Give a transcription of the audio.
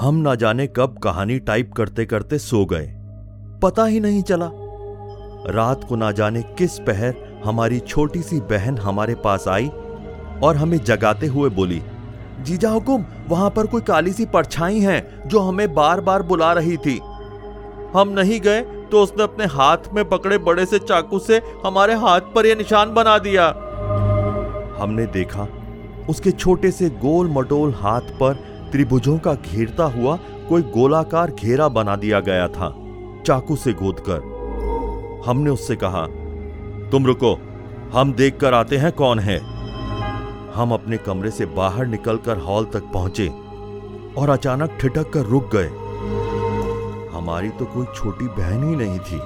हम ना जाने कब कहानी टाइप करते करते सो गए। पता ही नहीं चला। रात को ना जाने किस पहर हमारी छोटी सी बहन हमारे पास आई और हमें जगाते हुए बोली, जीजा हुकुम, वहाँ पर कोई काली सी परछाई है जो हमें बार बार बुला रही थी। हम नहीं गए तो उसने अपने हाथ में पकड़े बड़े से चाकू से हमारे हाथ पर यह निशान बना दिया। हमने देखा, उसके छोटे से गोल मटोल हाथ पर त्रिभुजों का घेरता हुआ कोई गोलाकार घेरा बना दिया गया था, चाकू से गोद कर हमने उससे कहा, तुम रुको, हम देख कर आते हैं कौन है? हम अपने कमरे से बाहर निकलकर हॉल तक पहुँचे और अचानक ठिठक कर रुक गए। हमारी तो कोई छोटी बहन ही नहीं थी।